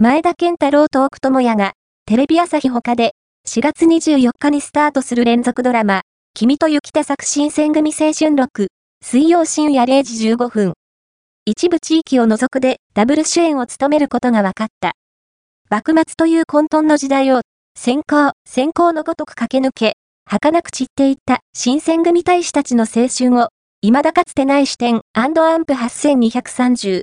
前田健太郎と奥智也が、テレビ朝日他で、4月24日にスタートする連続ドラマ、君と雪田作新選組青春録、水曜深夜0時15分。一部地域を除くでダブル主演を務めることが分かった。幕末という混沌の時代を、先行、先行のごとく駆け抜け、儚く散っていった新選組大使たちの青春を、未だかつてない視点アンプ8230